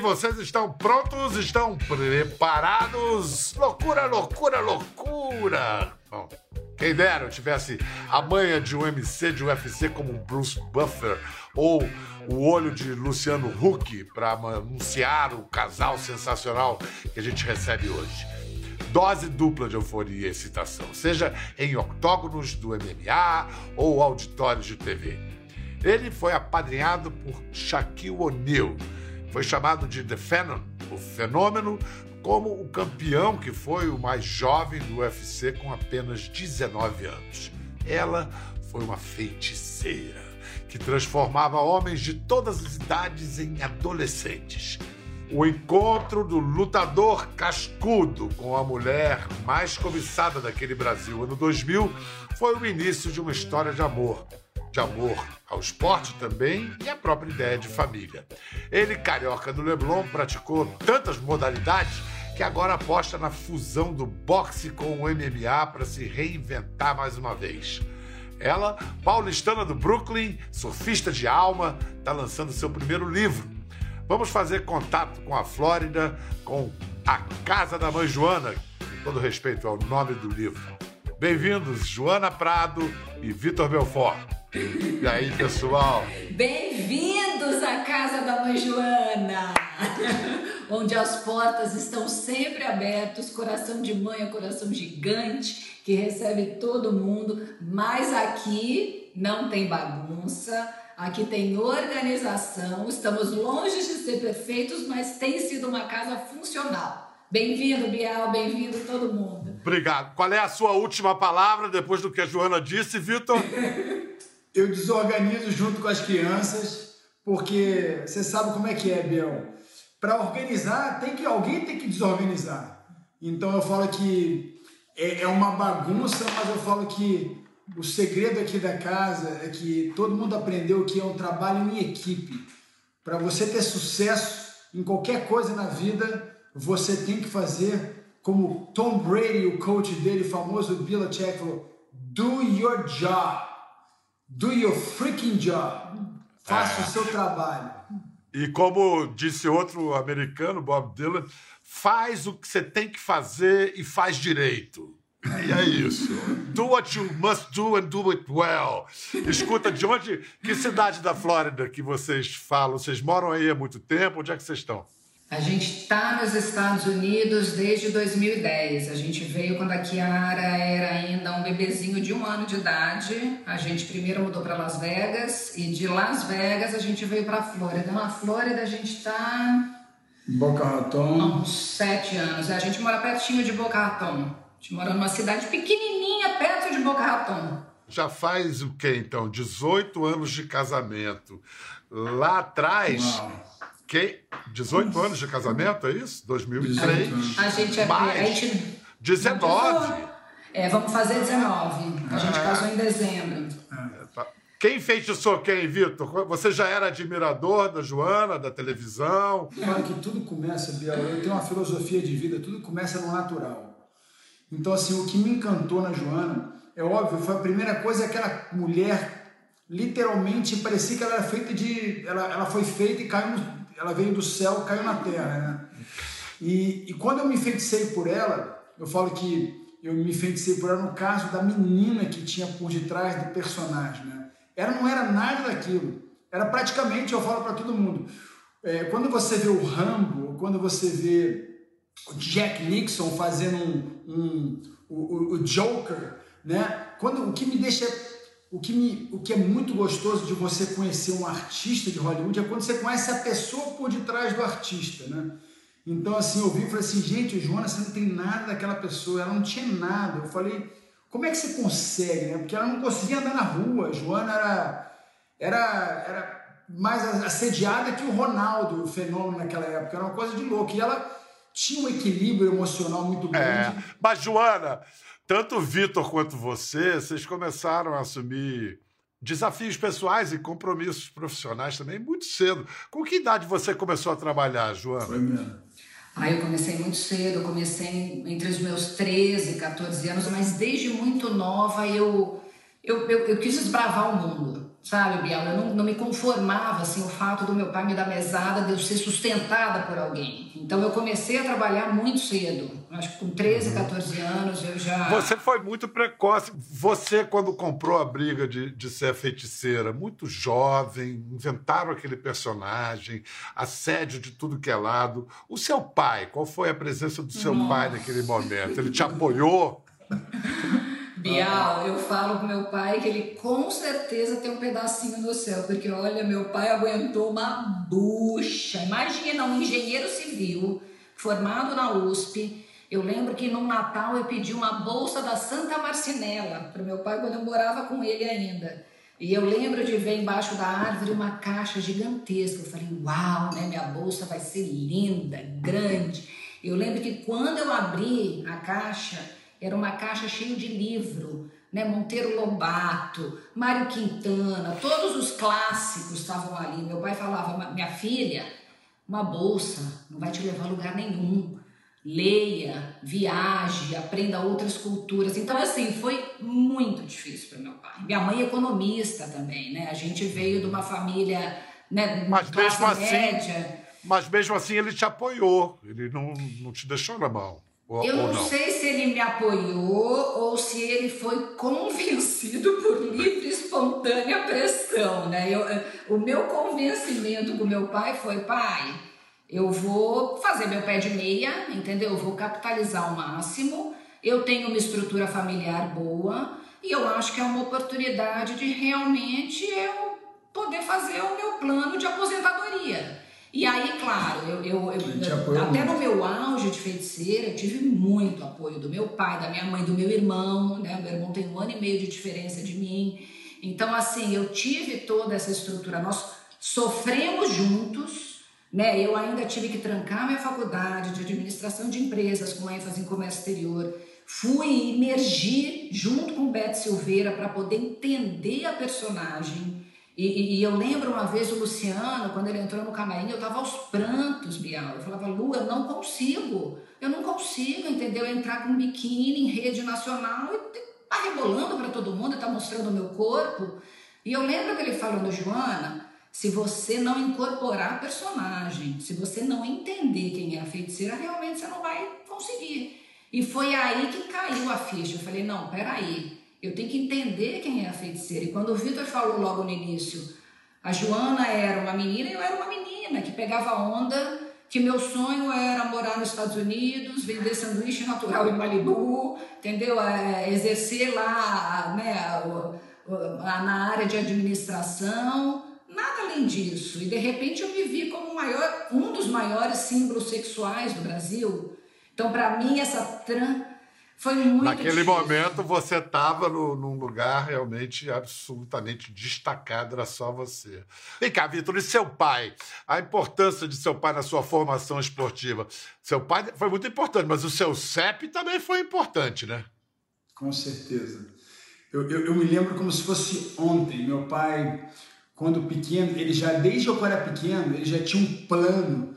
Vocês estão prontos? Estão preparados? Loucura, loucura, loucura! Bom, quem dera eu tivesse a manha de um MC de UFC como Bruce Buffer ou o olho de Luciano Huck para anunciar o casal sensacional que a gente recebe hoje. Dose dupla de euforia e excitação, seja em octógonos do MMA ou auditórios de TV. Ele foi apadrinhado por Shaquille O'Neal. Foi chamado de The Phenom, o fenômeno, como o campeão que foi o mais jovem do UFC com apenas 19 anos. Ela foi uma feiticeira que transformava homens de todas as idades em adolescentes. O encontro do lutador cascudo com a mulher mais cobiçada daquele Brasil, ano 2000, foi o início de uma história de amor amor ao esporte também e à própria ideia de família. Ele, carioca do Leblon, praticou tantas modalidades que agora aposta na fusão do boxe com o MMA para se reinventar mais uma vez. Ela, paulistana do Brooklyn, surfista de alma, está lançando seu primeiro livro. Vamos fazer contato com a Flórida, com A Casa da Mãe Joana, com todo respeito ao nome do livro. Bem-vindos, Joana Prado e Vitor Belfort. E aí, pessoal? Bem-vindos à casa da mãe Joana, onde as portas estão sempre abertas, coração de mãe é coração gigante que recebe todo mundo, mas aqui não tem bagunça, aqui tem organização, estamos longe de ser perfeitos, mas tem sido uma casa funcional. Bem-vindo, Bial, bem-vindo todo mundo. Obrigado. Qual é a sua última palavra depois do que a Joana disse, Vitor? eu desorganizo junto com as crianças, porque você sabe como é que é, Biel. Para organizar, tem que alguém tem que desorganizar. Então eu falo que é, é uma bagunça, mas eu falo que o segredo aqui da casa é que todo mundo aprendeu que é um trabalho em equipe. Para você ter sucesso em qualquer coisa na vida, você tem que fazer como Tom Brady, o coach dele, famoso Bill Belichick, falou: do your job. Do your freaking job. Faça é. o seu trabalho. E como disse outro americano, Bob Dylan, faz o que você tem que fazer e faz direito. E é isso. Do what you must do and do it well. Escuta, de onde, que cidade da Flórida que vocês falam? Vocês moram aí há muito tempo? Onde é que vocês estão? A gente está nos Estados Unidos desde 2010. A gente veio quando a Kiara era ainda um bebezinho de um ano de idade. A gente primeiro mudou para Las Vegas e de Las Vegas a gente veio para Flórida. Na Flórida a gente está. Boca Raton. Há uns sete anos. A gente mora pertinho de Boca Raton. A gente mora numa cidade pequenininha perto de Boca Raton. Já faz o que então? 18 anos de casamento. Lá atrás. Uau quem? 18 anos de casamento, é isso? 2003. A gente é. Mais. A gente... 19. É, vamos fazer 19. A gente é. casou em dezembro. É, tá. Quem feitiçou quem, Vitor? Você já era admirador da Joana, da televisão? Fala que tudo começa, Biel. Eu tenho uma filosofia de vida, tudo começa no natural. Então, assim, o que me encantou na Joana, é óbvio, foi a primeira coisa aquela mulher, literalmente, parecia que ela era feita de. Ela, ela foi feita e caiu no, ela veio do céu, caiu na terra, né? E, e quando eu me enfeiticei por ela, eu falo que eu me enfeiticei por ela no caso da menina que tinha por detrás do personagem, né? Ela não era nada daquilo. Era praticamente, eu falo para todo mundo, é, quando você vê o Rambo, quando você vê o Jack Nixon fazendo um, um o, o, Joker, né? Quando o que me deixa o que, me, o que é muito gostoso de você conhecer um artista de Hollywood é quando você conhece a pessoa por detrás do artista, né? Então, assim, eu vi e falei assim, gente, Joana, você não tem nada daquela pessoa, ela não tinha nada. Eu falei, como é que você consegue, né? Porque ela não conseguia andar na rua, a Joana era, era, era mais assediada que o Ronaldo, o fenômeno naquela época, era uma coisa de louco. E ela tinha um equilíbrio emocional muito é, grande. É, mas, Joana, tanto o Vitor quanto você, vocês começaram a assumir desafios pessoais e compromissos profissionais também muito cedo. Com que idade você começou a trabalhar, Joana? Foi mesmo. Ah, eu comecei muito cedo, eu comecei entre os meus 13 e 14 anos, mas desde muito nova eu, eu, eu, eu quis desbravar o mundo Sabe, Biel, eu não, não, me conformava assim o fato do meu pai me dar mesada, de eu ser sustentada por alguém. Então eu comecei a trabalhar muito cedo. Acho que com 13, 14 uhum. anos eu já. Você foi muito precoce. Você, quando comprou a briga de, de ser feiticeira, muito jovem, inventaram aquele personagem, assédio de tudo que é lado. O seu pai, qual foi a presença do seu Nossa. pai naquele momento? Ele te apoiou? Bial, eu falo pro meu pai que ele com certeza tem um pedacinho no céu, porque olha, meu pai aguentou uma bucha. Imagina, um engenheiro civil formado na USP. Eu lembro que no Natal eu pedi uma bolsa da Santa Marcinela para meu pai quando eu morava com ele ainda. E eu lembro de ver embaixo da árvore uma caixa gigantesca. Eu falei, uau, né? Minha bolsa vai ser linda, grande. Eu lembro que quando eu abri a caixa, era uma caixa cheia de livro, né? Monteiro Lobato, Mário Quintana, todos os clássicos estavam ali. Meu pai falava: minha filha, uma bolsa não vai te levar a lugar nenhum. Leia, viaje, aprenda outras culturas. Então, assim, foi muito difícil para meu pai. Minha mãe é economista também, né? A gente veio de uma família, né, mas mesmo assim, média. Mas mesmo assim ele te apoiou, ele não, não te deixou na mão. Ou, eu não, não, sei se ele me apoiou ou se ele foi convencido por livre e espontânea pressão, né? Eu, eh, o meu convencimento com meu pai foi, pai, eu vou fazer meu pé de meia, entendeu? Eu vou capitalizar ao máximo, eu tenho uma estrutura familiar boa e eu acho que é uma oportunidade de realmente eu poder fazer o meu plano de aposentadoria. E aí, claro, eu, eu, eu até no meu auge de feiticeira, eu tive muito apoio do meu pai, da minha mãe, do meu irmão, né? Meu irmão tem um ano e meio de diferença de mim. Então, assim, eu tive toda essa estrutura. Nós sofremos juntos, né? Eu ainda tive que trancar minha faculdade de administração de empresas com ênfase em comércio exterior. Fui imergir junto com Beth Silveira para poder entender a personagem e, e, eu lembro uma vez o Luciano, quando ele entrou no camarim, eu estava aos prantos, Bial. Eu falava, Lu, eu não consigo. Eu não consigo, entendeu? Entrar com biquíni em rede nacional e tá rebolando para todo mundo, tá mostrando o meu corpo. E eu lembro que ele falou no Joana, se você não incorporar personagem, se você não entender quem é a feiticeira, realmente você não vai conseguir. E foi aí que caiu a ficha. Eu falei, não, peraí. Eu tenho que entender quem é a feiticeira. E quando o Vitor falou logo no início, a Joana era uma menina e eu era uma menina que pegava onda, que meu sonho era morar nos Estados Unidos, vender sanduíche natural em Malibu, entendeu? É, exercer lá né, na área de administração, nada além disso. E de repente eu me vi como maior, um dos maiores símbolos sexuais do Brasil. Então, para mim, essa trans foi muito Naquele difícil. momento você estava num lugar realmente absolutamente destacado, era só você. Vem cá, Vitor, e seu pai? A importância de seu pai na sua formação esportiva. Seu pai foi muito importante, mas o seu CEP também foi importante, né? Com certeza. Eu, eu, eu me lembro como se fosse ontem. Meu pai, quando pequeno, ele já, desde eu era pequeno, ele já tinha um plano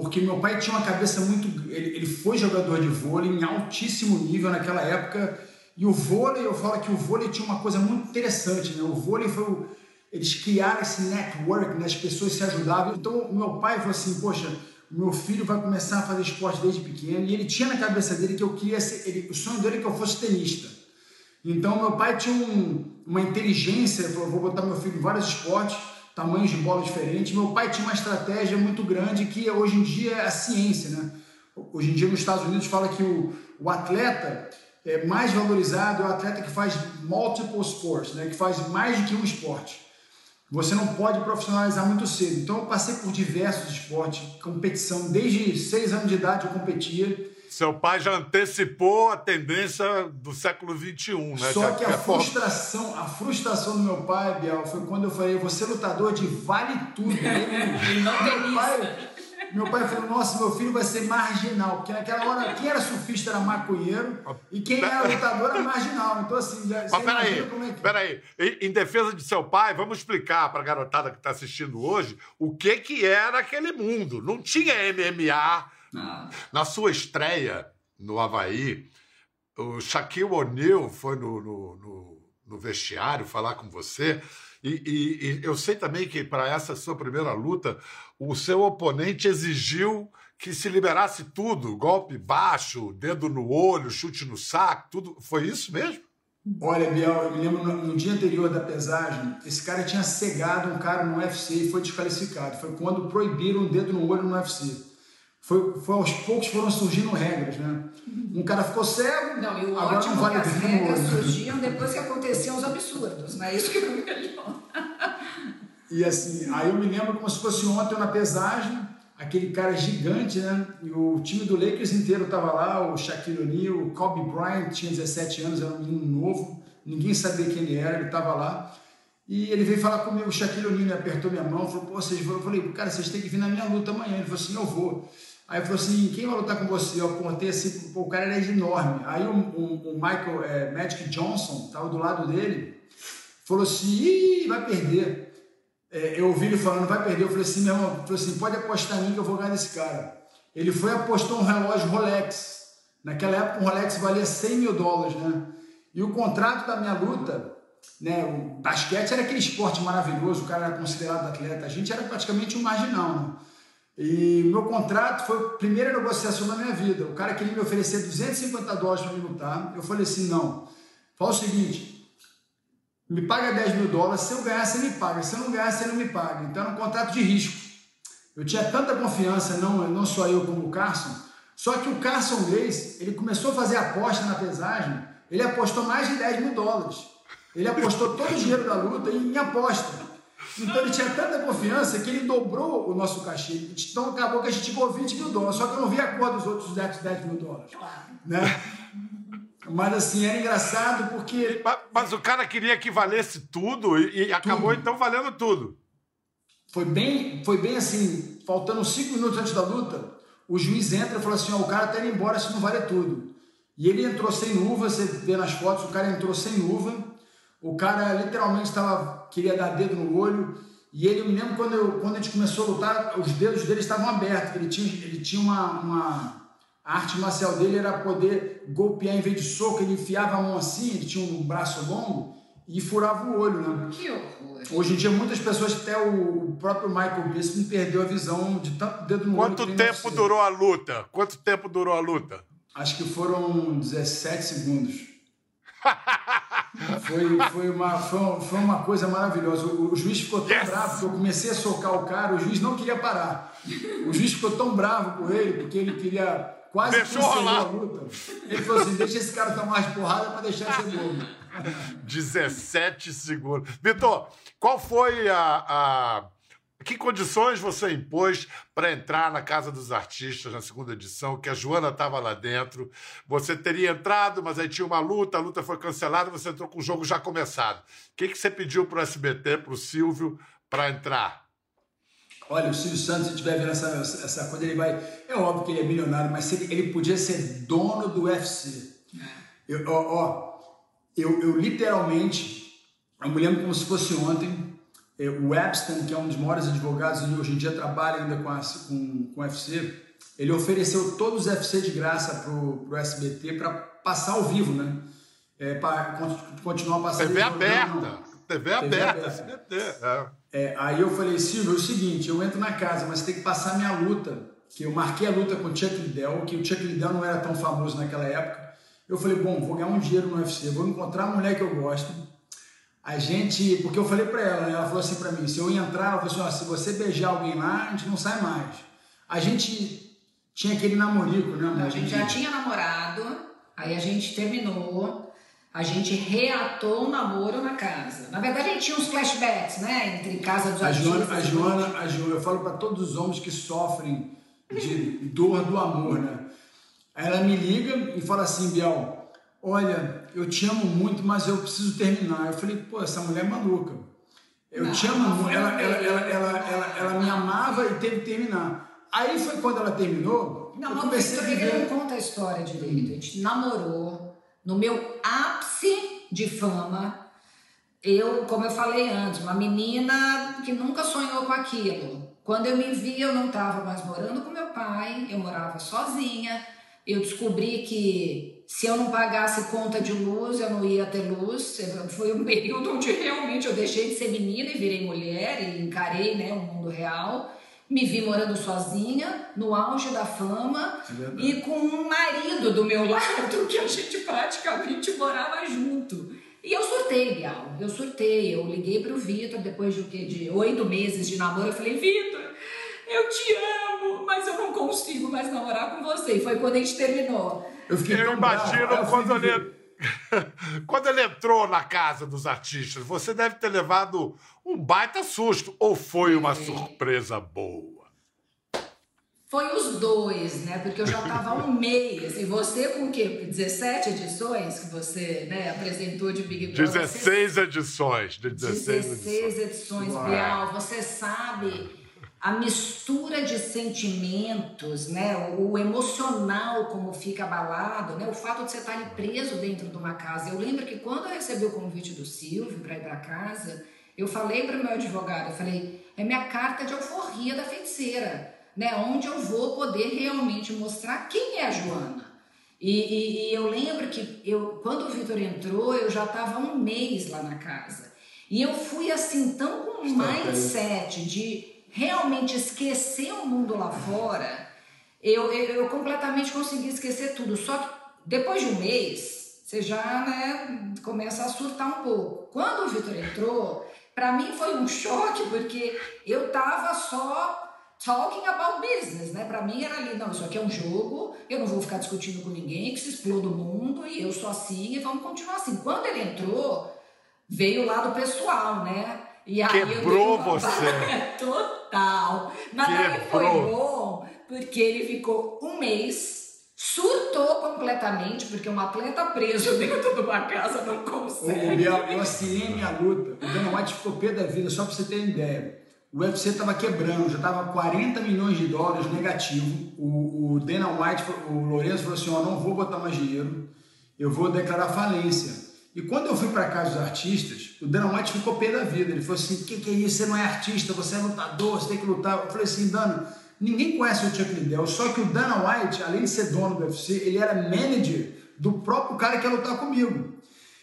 porque meu pai tinha uma cabeça muito. Ele, ele foi jogador de vôlei em altíssimo nível naquela época. E o vôlei, eu falo que o vôlei tinha uma coisa muito interessante, né? O vôlei foi. O, eles criaram esse network, né? as pessoas se ajudavam. Então, meu pai falou assim: Poxa, meu filho vai começar a fazer esporte desde pequeno. E ele tinha na cabeça dele que eu queria ser. Ele, o sonho dele é que eu fosse tenista. Então, meu pai tinha um, uma inteligência, falou: Vou botar meu filho em vários esportes tamanhos de bola diferentes. Meu pai tinha uma estratégia muito grande que hoje em dia é a ciência, né? Hoje em dia nos Estados Unidos fala que o, o atleta é mais valorizado é o atleta que faz multiple sports, né? Que faz mais do que um esporte. Você não pode profissionalizar muito cedo. Então eu passei por diversos esportes, competição. Desde seis anos de idade eu competia. Seu pai já antecipou a tendência do século XXI, né? Só que, a, a frustração, a frustração do meu pai, Biel, foi quando eu falei, você é lutador de vale tudo. Ele, não tem meu pai, meu pai falou, nossa, meu filho vai ser marginal, porque naquela hora quem era surfista era maconheiro e quem era lutador era marginal. Então, assim, já, Mas peraí, é que... peraí. Em defesa de seu pai, vamos explicar para a garotada que está assistindo hoje o que, que era aquele mundo. Não tinha MMA ah. Na sua estreia no Havaí, o Shaquille O'Neal foi no, no, no, no, vestiário falar com você E, e, e eu sei também que para essa sua primeira luta, o seu oponente exigiu que se liberasse tudo, golpe baixo, dedo no olho, chute no saco, tudo. Foi isso mesmo? Olha, Biel, eu me lembro no, no, dia anterior da pesagem, esse cara tinha cegado um cara no UFC e foi desclassificado. Foi quando proibiram o dedo no olho no UFC. Foi, foi aos poucos foram surgindo regras, né? Um cara ficou cego, não, e o agora ótimo não vale é que as regras surgiam depois que aconteciam os absurdos, não é isso que eu melhor. E assim, aí eu me lembro como se fosse ontem na pesagem, aquele cara gigante, né? E o time do Lakers inteiro estava lá, o Shaquille O'Neal, o Kobe Bryant, tinha 17 anos, era um menino novo, ninguém sabia quem ele era, ele estava lá. E ele veio falar comigo, o Shaquille O'Neal apertou minha mão, falou, pô, vocês vão? Eu falei, cara, vocês têm que vir na minha luta amanhã. Ele falou assim, eu vou. Aí falou assim, quem vai lutar com você? Eu apontei assim, pô, o cara era enorme. Aí o, o, o Michael é, Magic Johnson, estava do lado dele, falou assim, vai perder. É, eu ouvi ele falando, vai perder. Eu falei assim, meu irmão, falei assim, pode apostar em mim que eu vou ganhar desse cara. Ele foi e apostou um relógio Rolex. Naquela época, um Rolex valia 100 mil dólares, né? E o contrato da minha luta, né? O basquete era aquele esporte maravilhoso, o cara era considerado atleta. A gente era praticamente um marginal, né? E meu contrato foi a primeira negociação da minha vida. O cara queria me oferecer 250 dólares para me lutar. Eu falei assim, não. Fala o seguinte, me paga 10 mil dólares, se eu ganhar, você me paga. Se eu não ganhar, você não me paga. Então era um contrato de risco. Eu tinha tanta confiança, não, não só eu como o Carson, só que o Carson Grace, ele começou a fazer aposta na pesagem, ele apostou mais de 10 mil dólares. Ele apostou todo o dinheiro da luta em aposta. Então ele tinha tanta confiança que ele dobrou o nosso cachê. Então acabou que a gente ficou 20 mil dólares. Só que eu não vi a cor dos outros 10, 10 mil dólares. Né? Mas assim, era engraçado porque. Mas, mas, o cara queria que valesse tudo e, e acabou Tudo. então valendo tudo. Foi bem, foi bem assim, faltando cinco minutos antes da luta, o juiz entra e falou assim: ó, o cara tá indo embora se não vale tudo. E ele entrou sem luva, você vê nas fotos, o cara entrou sem luva. O cara literalmente estava queria dar dedo no olho. E ele, eu me lembro quando, eu, quando a gente começou a lutar, os dedos dele estavam abertos. Ele tinha, ele tinha uma, uma. A arte marcial dele era poder golpear em vez de soco. Ele enfiava a mão assim, ele tinha um braço longo e furava o olho, né? Que horror. Hoje em dia, muitas pessoas, até o próprio Michael Bisping perdeu a visão de tanto dedo no olho. Quanto que ele tempo durou a luta? Quanto tempo durou a luta? Acho que foram 17 segundos. Foi, foi, uma, foi, uma- foi uma coisa maravilhosa. O, o juiz ficou tão Yes! bravo que eu comecei a socar o cara, o juiz não queria parar. O juiz ficou tão bravo com ele, porque ele queria quase Deixou rolar. a luta. Ele falou assim: deixa esse cara tomar mais porrada para deixar ser bobo. 17 segundos. Vitor, qual foi a, a- Que condições você impôs para entrar na Casa dos Artistas na segunda edição? Que a Joana estava lá dentro. Você teria entrado, mas aí tinha uma luta, a luta foi cancelada, você entrou com o jogo já começado. O que, que você pediu para o SBT, para o Silvio, para entrar? Olha, o Silvio Santos, se estiver vendo essa, essa coisa, ele vai. É óbvio que ele é milionário, mas ele, ele podia ser dono do UFC. Eu, ó, ó, eu, eu literalmente, eu me lembro como se fosse ontem, o Epstein, que é um dos maiores advogados e hoje em dia trabalha ainda com, a, com, com o UFC, ele ofereceu todos os UFC de graça pro, pro SBT para passar ao vivo, né? É, para continuar passando. TV aberta. TV aberta. SBT. É. É, aí eu falei, Silvio, é o seguinte, eu entro na casa, mas tem que passar a minha luta. Que eu marquei a luta com o Chuck Liddell, que o Chuck Liddell não era tão famoso naquela época. Eu falei, bom, vou ganhar um dinheiro no UFC, vou encontrar a mulher que eu gosto. A gente, porque eu falei pra ela, né, ela falou assim pra mim, se eu entrar, ela falou assim, ó, se você beijar alguém lá, a gente não sai mais. A gente tinha aquele namorico, né, amor? A gente já tinha namorado, aí a gente terminou, a gente reatou o namoro na casa. Na verdade, a gente tinha uns flashbacks, né? Entre casa dos A Joana, a Joana, a Joana, eu falo para todos os homens que sofrem de dor do amor, né? Ela me liga e fala assim, Biel, olha, eu te amo muito, mas eu preciso terminar. Eu falei, pô, essa mulher é maluca. Eu Não, te amo Ela, ela, ela, ela, ela, ela me amava e teve que terminar. Aí foi quando ela terminou, Não, eu comecei a ele não viver. conta a história direito. A gente namorou no meu ápice de fama. Eu, como eu falei antes, uma menina que nunca sonhou com aquilo. Quando eu me vi, eu não estava mais morando com meu pai, eu morava sozinha. Eu descobri que se eu não pagasse conta de luz, eu não ia ter luz. Foi um período onde realmente eu deixei de ser menina e virei mulher e encarei né, o mundo real. Me vi morando sozinha, no auge da fama, é e com um marido do meu lado, que a gente praticamente morava junto. E eu surtei, Bial, eu surtei. Eu liguei para o Vitor depois de, de oito meses de namoro. Eu falei, Vitor, eu te amo, mas eu não consigo mais namorar com você. E foi quando a gente terminou. Eu, fiquei eu imagino bravo. quando ele, quando ele entrou na casa dos artistas, você deve ter levado um baita susto. Ou foi uma é. surpresa boa? Foi os dois, né? Porque eu já estava há um mês. E você com o quê? 17 edições que você né, apresentou de Big Brother? 16 você... edições. De 16, 16 edições, Bial. Você sabe a mistura de sentimentos, né, o emocional como fica abalado, né, o fato de você estar ali preso dentro de uma casa. Eu lembro que quando eu recebi o convite do Silvio para ir para casa, eu falei para o meu advogado, eu falei, é minha carta de alforria da feiticeira, né, onde eu vou poder realmente mostrar quem é a Joana. E, e, e eu lembro que eu, quando o Vitor entrou, eu já estava um mês lá na casa. E eu fui assim tão com um mindset de realmente esquecer o mundo lá fora, eu, eu, eu, completamente consegui esquecer tudo. Só que depois de um mês, você já né, começa a surtar um pouco. Quando o Vitor entrou, para mim foi um choque, porque eu tava só talking about business, né? Para mim era ali, não, isso aqui é um jogo, eu não vou ficar discutindo com ninguém, que se exploda o mundo e eu sou assim e vamos continuar assim. Quando ele entrou, veio o lado pessoal, né? E aí Quebrou você. Total. Mas Quebrou. aí foi bom, porque ele ficou um mês, surtou completamente, porque um atleta preso dentro de uma casa não consegue. Ô, Biel, eu assinei minha luta. O Dana White ficou pé da vida, só pra você ter ideia. O UFC estava quebrando, já estava 40 milhões de dólares negativo. O, o Dana White, o Lourenço falou assim: Ó, não vou botar mais dinheiro, eu vou declarar falência. E quando eu fui para casa dos artistas, o Dana White ficou pé da vida. Ele falou assim: o que, que, é isso? Você não é artista, você é lutador, você tem que lutar. Eu falei assim: Dana, ninguém conhece o Chuck Liddell, só que o Dana White, além de ser dono do UFC, ele era manager do próprio cara que ia lutar comigo.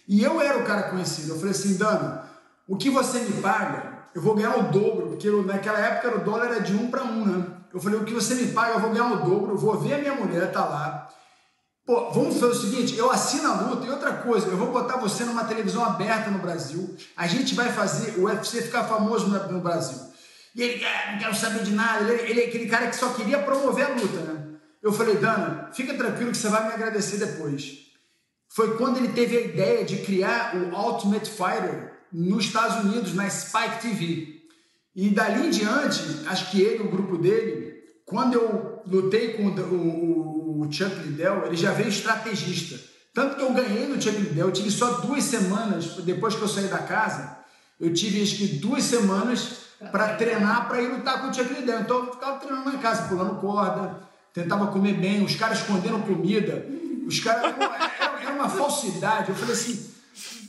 E eu era o cara conhecido. Eu falei assim: Dana, o que você me paga, eu vou ganhar o dobro, porque naquela época o dólar era de um para um, né? Eu falei: o que você me paga, eu vou ganhar o dobro, eu vou ver a minha mulher, tá lá Pô, vamos fazer o seguinte, eu assino a luta e outra coisa, eu vou botar você numa televisão aberta no Brasil, a gente vai fazer o UFC ficar famoso no, Brasil. E ele, ah, não quero saber de nada, ele, ele é aquele cara que só queria promover a luta, né? Eu falei, Dana, fica tranquilo que você vai me agradecer depois. Foi quando ele teve a ideia de criar o Ultimate Fighter nos Estados Unidos, na Spike TV. E dali em diante, acho que ele, o grupo dele, quando eu lutei com o, o o Chuck Liddell, ele já veio estrategista. Tanto que eu ganhei no Chuck Liddell, eu tive só duas semanas, depois que eu saí da casa, eu tive acho que duas semanas para treinar para ir lutar com o Chuck Liddell. Então eu ficava treinando na casa, pulando corda, tentava comer bem, os caras escondendo comida, os caras. Era, uma falsidade. Eu falei assim,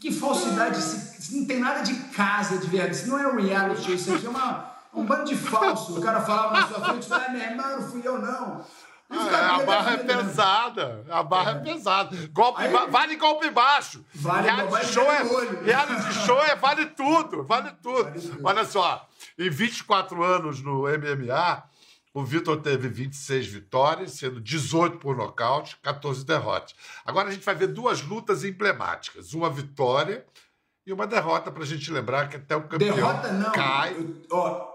que falsidade, isso não tem nada de casa de verdade, isso não é um reality, isso aqui é uma, um bando de falso. O cara falava na sua frente, ah, meu irmão, não fui eu não. É, a barra é pesada. A barra é, pesada. Golpe Aí, ba... Vale golpe baixo. Vale reality show é, reality show é vale tudo. Vale tudo. Vale tudo. Olha só, em 24 anos no MMA, o Vitor teve 26 vitórias, sendo 18 por nocaute, 14 derrotas. Agora a gente vai ver duas lutas emblemáticas. Uma vitória e uma derrota para a gente lembrar que até o campeão derrota, não. cai. Eu, ó,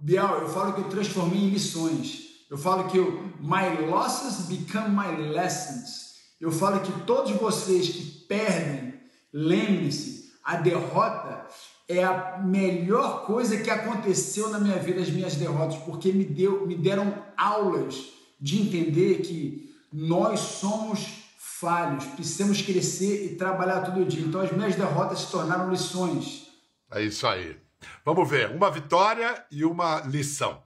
Bial, eu falo que eu transformei em lições. Eu falo que o my losses become my lessons. Eu falo que todos vocês que perdem, lembre-se, a derrota é a melhor coisa que aconteceu na minha vida, as minhas derrotas, porque me, deu, me deram aulas de entender que nós somos falhos, precisamos crescer e trabalhar todo dia. Então as minhas derrotas se tornaram lições. É isso aí. Vamos ver, uma vitória e uma lição.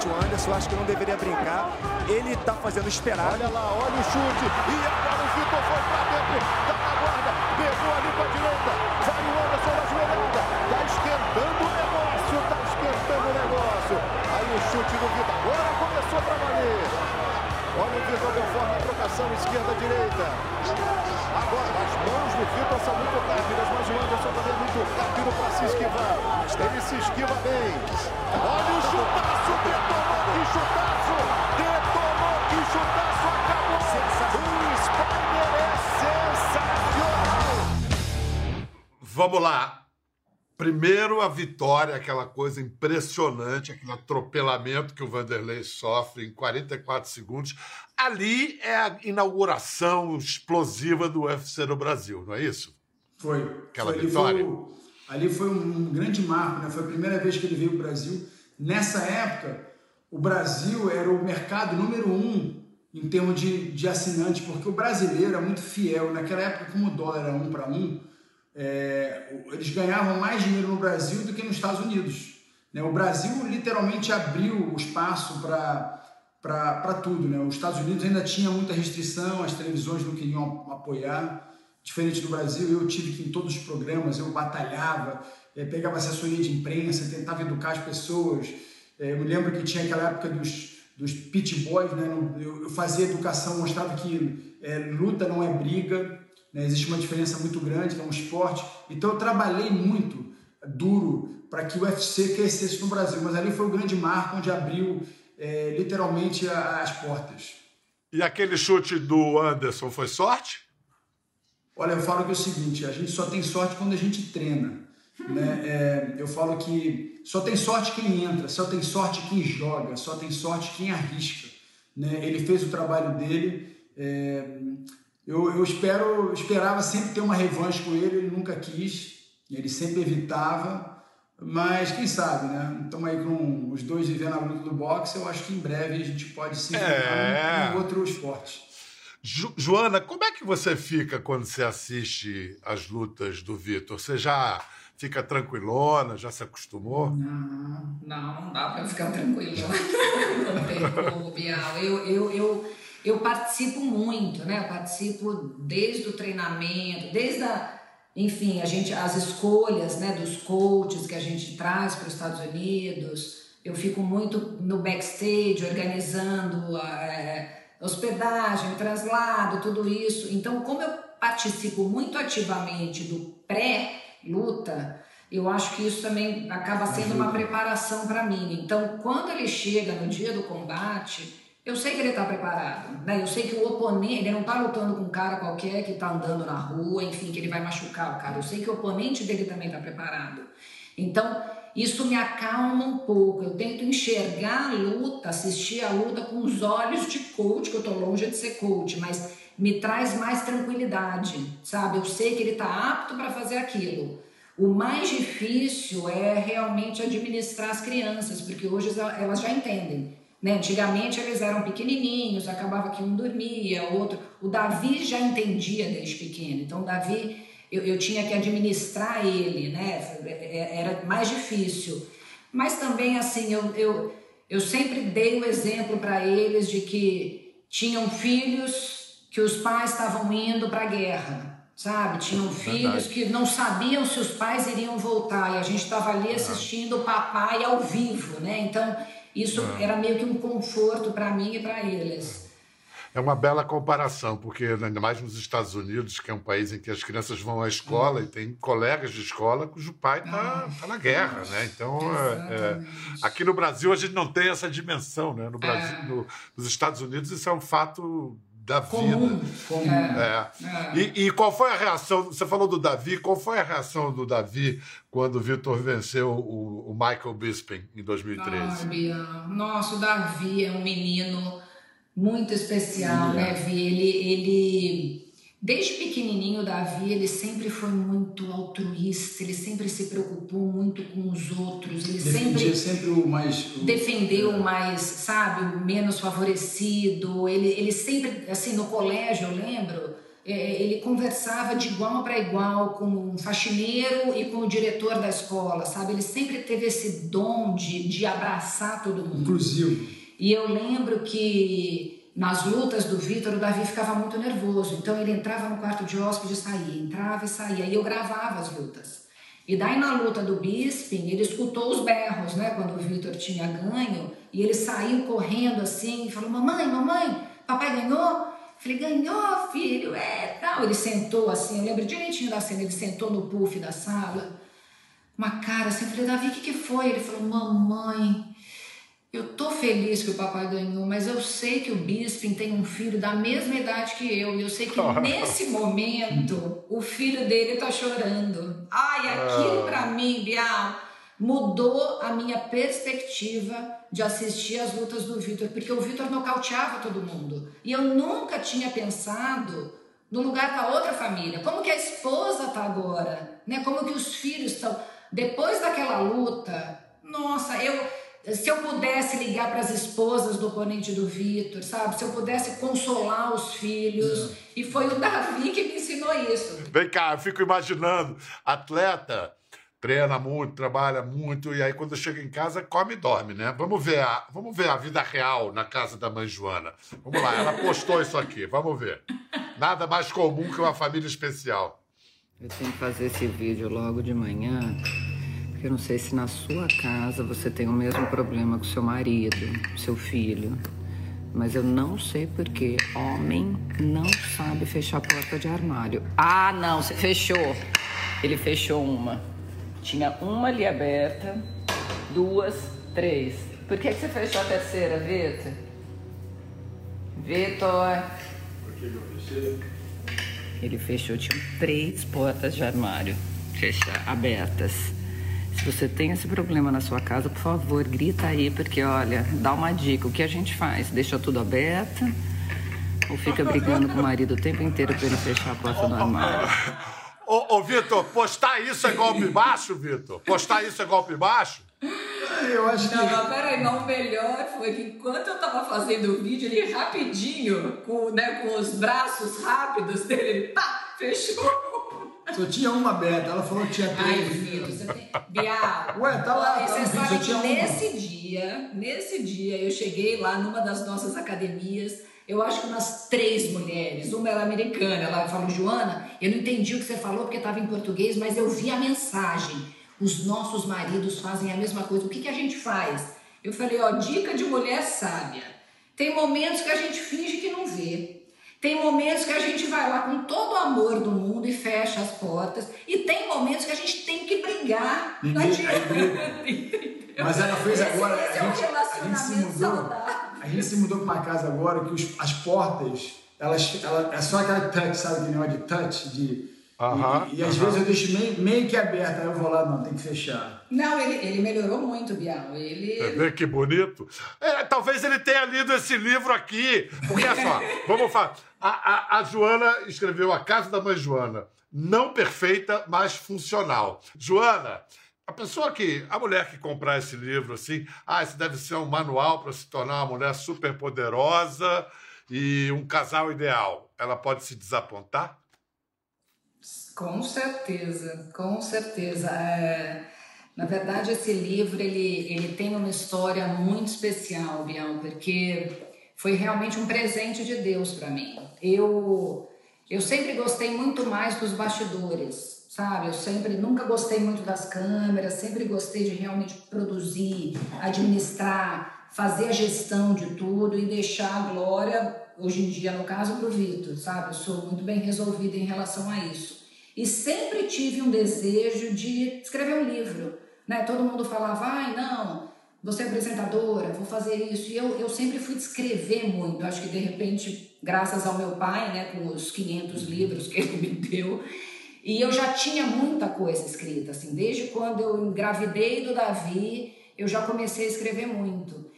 Realmente o Anderson, acho que não deveria brincar. Ele tá fazendo esperar. Olha lá, olha o chute. E agora o Vitor foi pra dentro. Tá na guarda. Pegou ali pra direita. Vai o Anderson na joelhada. Tá esquentando o negócio. Tá esquentando o negócio. Aí o chute do Vitor. Agora começou pra valer. Olha o Vitor Belfort na trocação esquerda-direita. Agora, mãos do Vitor são muito rápidas, mas o Anderson também é muito rápido para se esquivar. Ele se esquiva bem. Olha o chutaço, detonou, que chutaço! Detonou, que chutaço, acabou! O Spider é sensacional! Vamos lá. Primeiro a vitória, aquela coisa impressionante, aquele atropelamento que o Vanderlei sofre em 44 segundos. Ali é a inauguração explosiva do UFC no Brasil, não é isso? Foi. Aquela foi, vitória. Ali foi, ali foi um grande marco, né? Foi a primeira vez que ele veio para o Brasil. Nessa época, o Brasil era o mercado número um em termos de, de assinantes, porque o brasileiro é muito fiel. Naquela época, como o dólar era um para um, é, eles ganhavam mais dinheiro no Brasil do que nos Estados Unidos. Né? O Brasil literalmente abriu o espaço para tudo. Né? Os Estados Unidos ainda tinha muita restrição, as televisões não queriam apoiar. Diferente do Brasil, eu tive que em todos os programas, eu batalhava, é, pegava assessoria de imprensa, tentava educar as pessoas. É, eu me lembro que tinha aquela época dos, dos pit boys, né? eu, eu fazia educação, mostrava que é, luta não é briga, né? Existe uma diferença muito grande, é um esporte. Então eu trabalhei muito duro para que o UFC crescesse no Brasil, mas ali foi o grande marco onde abriu é, literalmente as portas. E aquele chute do Anderson foi sorte? Olha, eu falo que é o seguinte: a gente só tem sorte quando a gente treina. Né? É, eu falo que só tem sorte quem entra, só tem sorte quem joga, só tem sorte quem arrisca. Né? Ele fez o trabalho dele. É, eu, eu espero, esperava sempre ter uma revanche com ele, ele nunca quis, ele sempre evitava, mas quem sabe, né? Estamos aí com os dois vivendo a luta do boxe, eu acho que em breve a gente pode se é... em outro esporte. Jo Joana, como é que você fica quando você assiste as lutas do Vitor? Você já fica tranquilona, já se acostumou? Não, não, não dá para ficar tranquilona. não tem como, Bial. Eu, eu, eu, eu participo muito, né? Eu participo desde o treinamento, desde a, enfim, a gente, as escolhas, né, dos coaches que a gente traz para os Estados Unidos. Eu fico muito no backstage, organizando a, é, hospedagem, traslado, tudo isso. Então, como eu participo muito ativamente do pré-luta, eu acho que isso também acaba sendo uma preparação para mim. Então, quando ele chega no dia do combate, eu sei que ele está preparado, né? Eu sei que o oponente, ele não está lutando com um cara qualquer que está andando na rua, enfim, que ele vai machucar o cara. Eu sei que o oponente dele também está preparado. Então, isso me acalma um pouco. Eu tento enxergar a luta, assistir a luta com os olhos de coach, que eu estou longe de ser coach, mas me traz mais tranquilidade, sabe? Eu sei que ele está apto para fazer aquilo. O mais difícil é realmente administrar as crianças, porque hoje elas já entendem. Né? Antigamente eles eram pequenininhos, acabava que um dormia, outro. O Davi já entendia desde pequeno, então o Davi eu, eu tinha que administrar ele, né? É, era mais difícil. Mas também assim eu, eu, eu sempre dei o exemplo para eles de que tinham filhos que os pais estavam indo para a guerra, sabe? Tinham filhos que não sabiam se os pais iriam voltar e a gente estava ali assistindo o papai ao vivo, né? Então isso é. era meio que um conforto para mim e para eles. É uma bela comparação, porque ainda mais nos Estados Unidos, que é um país em que as crianças vão à escola e tem colegas de escola cujo pai está tá na guerra, né? Então, é, é, aqui no Brasil a gente não tem essa dimensão, né? No Brasil, é. no, nos Estados Unidos isso é um fato da comum, vida. Comum. É. É. E, e, qual foi a reação? Você falou do Davi, qual foi a reação do Davi quando o Vitor venceu o, o, Michael Bisping em 2013? Ah, Bian. Nossa, o Davi é um menino muito especial, né, Vi? Ele, ele Desde pequenininho, Davi, ele sempre foi muito altruísta, ele sempre se preocupou muito com os outros, ele Defendia sempre, sempre o mais... O... Defendeu o mais, sabe, o menos favorecido, ele, ele sempre, assim, no colégio, eu lembro, é, ele conversava de igual para igual com um faxineiro e com o diretor da escola, sabe? Ele sempre teve esse dom de, de abraçar todo mundo. Inclusive. E eu lembro que nas lutas do Vitor, o Davi ficava muito nervoso. Então ele entrava no quarto de hóspede e saía, entrava e saía. E eu gravava as lutas. E daí na luta do Bisping, ele escutou os berros, né? Quando o Vitor tinha ganho. E ele saiu correndo assim e falou: Mamãe, mamãe, papai ganhou? Falei, ganhou, filho, é, tal. Ele sentou assim, eu lembro direitinho da cena, ele sentou no puff da sala, uma cara assim, eu falei, Davi, o que, que foi? Ele falou, mamãe, eu tô feliz que o papai ganhou, mas eu sei que o Bisping tem um filho da mesma idade que eu, e eu sei que nesse momento o filho dele tá chorando. Ai, aquilo pra mim, Bial, mudou a minha perspectiva de assistir as lutas do Vitor, porque o Vitor nocauteava todo mundo. E eu nunca tinha pensado no lugar da outra família. Como que a esposa tá agora? Né? Como que os filhos estão? Depois daquela luta, nossa, eu se eu pudesse ligar para as esposas do oponente do Vitor, sabe? Se eu pudesse consolar os filhos. E foi o Davi que me ensinou isso. Vem cá, eu fico imaginando, atleta treina muito, trabalha muito, e aí quando chega em casa, come e dorme, né? Vamos ver a, vamos ver a vida real na casa da mãe Joana. Vamos lá, ela postou isso aqui, vamos ver. Nada mais comum que uma família especial. Eu tenho que fazer esse vídeo logo de manhã, eu não sei se na sua casa você tem o mesmo problema com seu marido, seu filho. Mas eu não sei porque homem não sabe fechar a porta de armário. Ah, não, você fechou. Ele fechou uma. Tinha uma ali aberta, duas, três. Por que, que você fechou a terceira, Vitor? Vitor. Por que eu fechei? Ele fechou, tinha três portas de armário fechar, abertas. Se você tem esse problema na sua casa, por favor, grita aí, porque olha, dá uma dica. O que a gente faz? Deixa tudo aberto ou fica brigando com o marido o tempo inteiro para ele fechar a porta do armário? Ô, ô Vitor, postar isso é golpe baixo, Vitor? Postar isso é golpe baixo? Eu acho que. Não, mas peraí, não, o melhor foi que enquanto eu tava fazendo o vídeo, ele rapidinho, com, né, com os braços rápidos dele, ele pá, fechou. Só tinha uma aberta, ela falou que tinha Ai, três. Vitor, você tem. Bial, Ué, tá lá, olha, tá você vídeo, sabe só que tinha uma. nesse dia, nesse dia, eu cheguei lá numa das nossas academias. Eu acho que umas três mulheres. Uma era americana, ela falou, Joana, eu não entendi o que você falou porque estava em português, mas eu vi a mensagem. Os nossos maridos fazem a mesma coisa. O que, que a gente faz? Eu falei, ó, dica de mulher sábia. Tem momentos que a gente finge que não vê. Tem momentos que a gente vai lá com todo o amor do mundo e fecha as portas. E tem momentos que a gente tem que brigar. Não Ninguém-. Entendeu? Mas ela fez Esse- agora. Esse a, é um gente, a gente se mudou. saudável. A gente se mudou pra uma casa agora que os- as portas, elas, ela, é só aquela touch, sabe aquele negócio de touch? De, Aham, e, e às vezes eu deixo meio, meio que aberta, aí eu vou lá, não, tem que fechar. Não, ele, ele melhorou muito, Bial. Ele. vê que bonito? É, talvez ele tenha lido esse livro aqui. Porque, olha só, vamos falar. A, a, a Joana escreveu A Casa da Mãe Joana. Não perfeita, mas funcional. Joana, a pessoa que. A mulher que comprar esse livro assim, ah, esse deve ser um manual para se tornar uma mulher super poderosa e um casal ideal. Ela pode se desapontar? Com certeza, com certeza. É, na verdade, esse livro ele, ele tem uma história muito especial, Bial, porque foi realmente um presente de Deus para mim. Eu eu sempre gostei muito mais dos bastidores, sabe? Eu sempre nunca gostei muito das câmeras, sempre gostei de realmente produzir, administrar, fazer a gestão de tudo e deixar a glória, hoje em dia no caso, para o Vitor, sabe? Eu sou muito bem resolvida em relação a isso. E sempre tive um desejo de escrever um livro. Né? Todo mundo falava, ai, não, você é apresentadora, vou fazer isso. E eu, eu sempre fui escrever muito. Acho que, de repente, graças ao meu pai, né, com os 500 livros que ele me deu, e eu já tinha muita coisa escrita. Assim, desde quando eu engravidei do Davi, eu já comecei a escrever muito.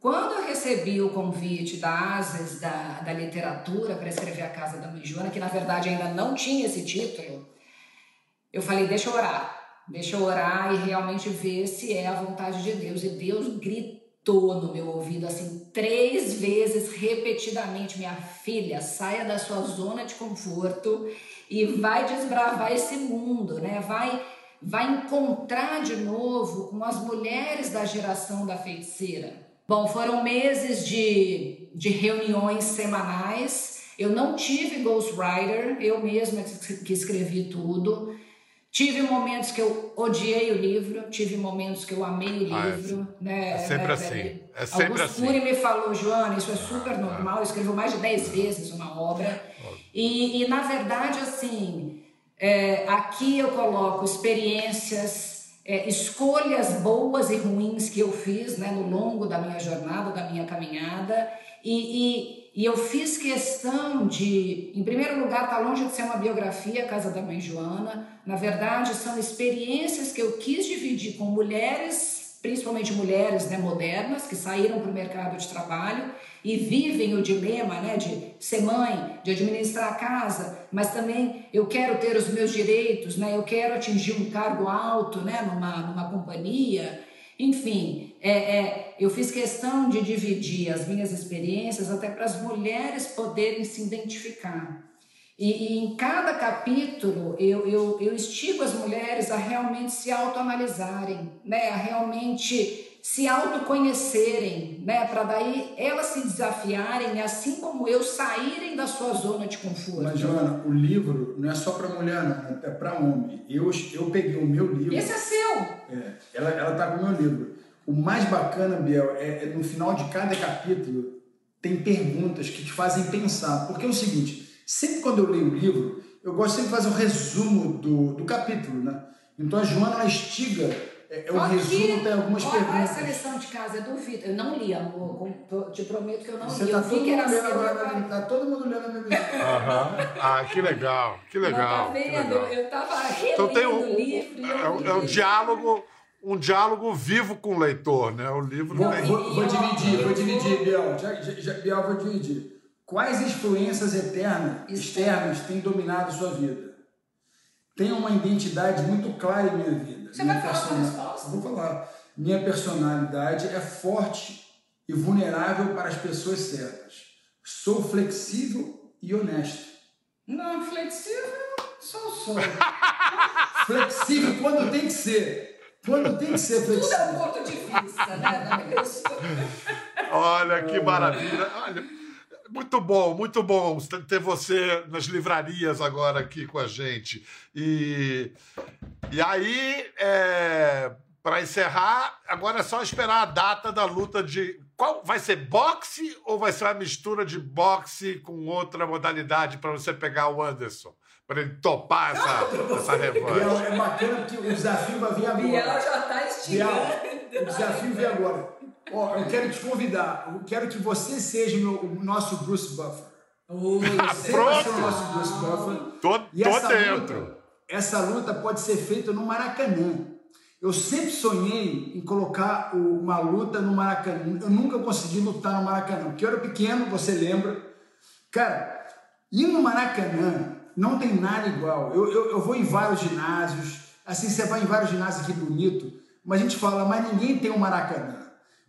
Quando eu recebi o convite da ASES, da, da literatura, para escrever A Casa da Mãe Joana, que na verdade ainda não tinha esse título, eu falei: deixa eu orar, deixa eu orar e realmente ver se é a vontade de Deus. E Deus gritou no meu ouvido assim três vezes repetidamente: minha filha, saia da sua zona de conforto e vai desbravar esse mundo, né? Vai vai encontrar de novo com as mulheres da geração da feiticeira. Bom, foram meses de, de reuniões semanais. Eu não tive ghostwriter, eu mesma que escrevi tudo. Tive momentos que eu odiei o livro, tive momentos que eu amei o livro. Ah, é, né? é sempre assim. É sempre Augusto assim. Cury me falou, Joana, isso é super normal, eu escrevo mais de 10 vezes uma obra. E, e na verdade, assim, é, aqui eu coloco experiências, é, escolhas boas e ruins que eu fiz né, no longo da minha jornada, da minha caminhada. E, e, e eu fiz questão de, em primeiro lugar, está longe de ser uma biografia, Casa da Mãe Joana. Na verdade, são experiências que eu quis dividir com mulheres, principalmente mulheres né, modernas, que saíram para o mercado de trabalho e vivem o dilema né, de ser mãe, de administrar a casa, mas também eu quero ter os meus direitos, né, eu quero atingir um cargo alto né, numa, numa companhia. Enfim, é, é, eu fiz questão de dividir as minhas experiências até para as mulheres poderem se identificar. E, e em cada capítulo eu, eu, eu estigo as mulheres a realmente se autoanalisarem, né? a realmente se autoconhecerem, né? para daí elas se desafiarem, assim como eu, saírem da sua zona de conforto. Mas, Joana, o livro não é só para mulher, não, é para homem. Eu, eu peguei o meu livro. Esse é seu! É, ela, ela tá com o meu livro. O mais bacana, Biel, é, é no final de cada capítulo tem perguntas que te fazem pensar. Porque é o seguinte, sempre quando eu leio o livro, eu gosto sempre de fazer o um resumo do, do capítulo, né? Então a Joana ela estiga é, é o Aqui, resumo tem algumas olha, perguntas. Olha essa lição de casa, é do Vitor. Eu não li, amor. Te prometo que eu não Você li. tá eu todo vi que mundo era seu. agora, tá todo mundo lendo a minha. Ah, que legal, que legal. Tá vendo? legal. Eu tava relendo Então tem um, o livro. e eu é, um- é um diálogo, um diálogo vivo com o leitor, né? O livro Não, tem. Vou, vou dividir, vou dividir, vou- Biel. Já, já- Biel, vou dividir. Quais influências eternas, externas têm dominado sua vida? Tenho uma identidade muito clara em minha vida. Você minha vai falar a persona- resposta? Vou falar. Minha personalidade é forte e vulnerável para as pessoas certas. Sou flexível e honesto. Não, flexível, sou sou. Flexível quando tem que ser. Quando tem que ser Tudo é um flexível. ponto de vista, né? da pessoa. Olha que maravilha. Olha, muito bom, muito bom ter você nas livrarias agora aqui com a gente. E, e aí, é, para encerrar, agora é só esperar a data da luta de. Qual vai ser boxe ou vai ser uma mistura de boxe com outra modalidade para você pegar o Anderson? Para ele topar essa, essa revanche. É bacana porque o desafio vai vir agora. Biel já tá Biel, estirando. o desafio vem agora. Ó, eu quero te convidar. Eu quero que você seja o, meu- o nosso Bruce Buffer. Você vai ser o Pronto. nosso Bruce Buffer. Tô, E tô essa dentro. Luta, essa luta pode ser feita no Maracanã. Eu sempre sonhei em colocar o- uma luta no Maracanã. Eu nunca consegui lutar no Maracanã. Porque eu era pequeno, você lembra. Cara, ir no Maracanã não tem nada igual. Eu, eu, eu vou em vários ginásios. Assim, você vai em vários ginásios aqui bonito. Mas a gente fala, mas ninguém tem um Maracanã.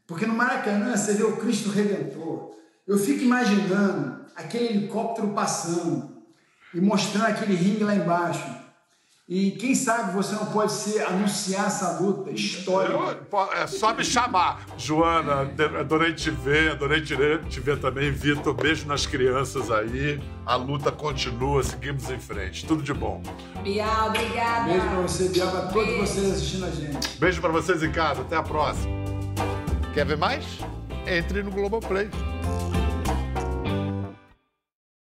Porque no Maracanã você vê o Cristo Redentor. Eu fico imaginando aquele helicóptero passando e mostrando aquele ringue lá embaixo. E quem sabe você não pode ser anunciar essa luta histórica. Eu- é só me chamar. Joana, adorei te ver, adorei te ver, te ver também. Vitor, beijo nas crianças aí. A luta continua, seguimos em frente. Tudo de bom. Bial, obrigada. Beijo pra você, Biel, pra todos Beijo. vocês assistindo a gente. Beijo pra vocês em casa, até a próxima. Quer ver mais? Entre no Globoplay.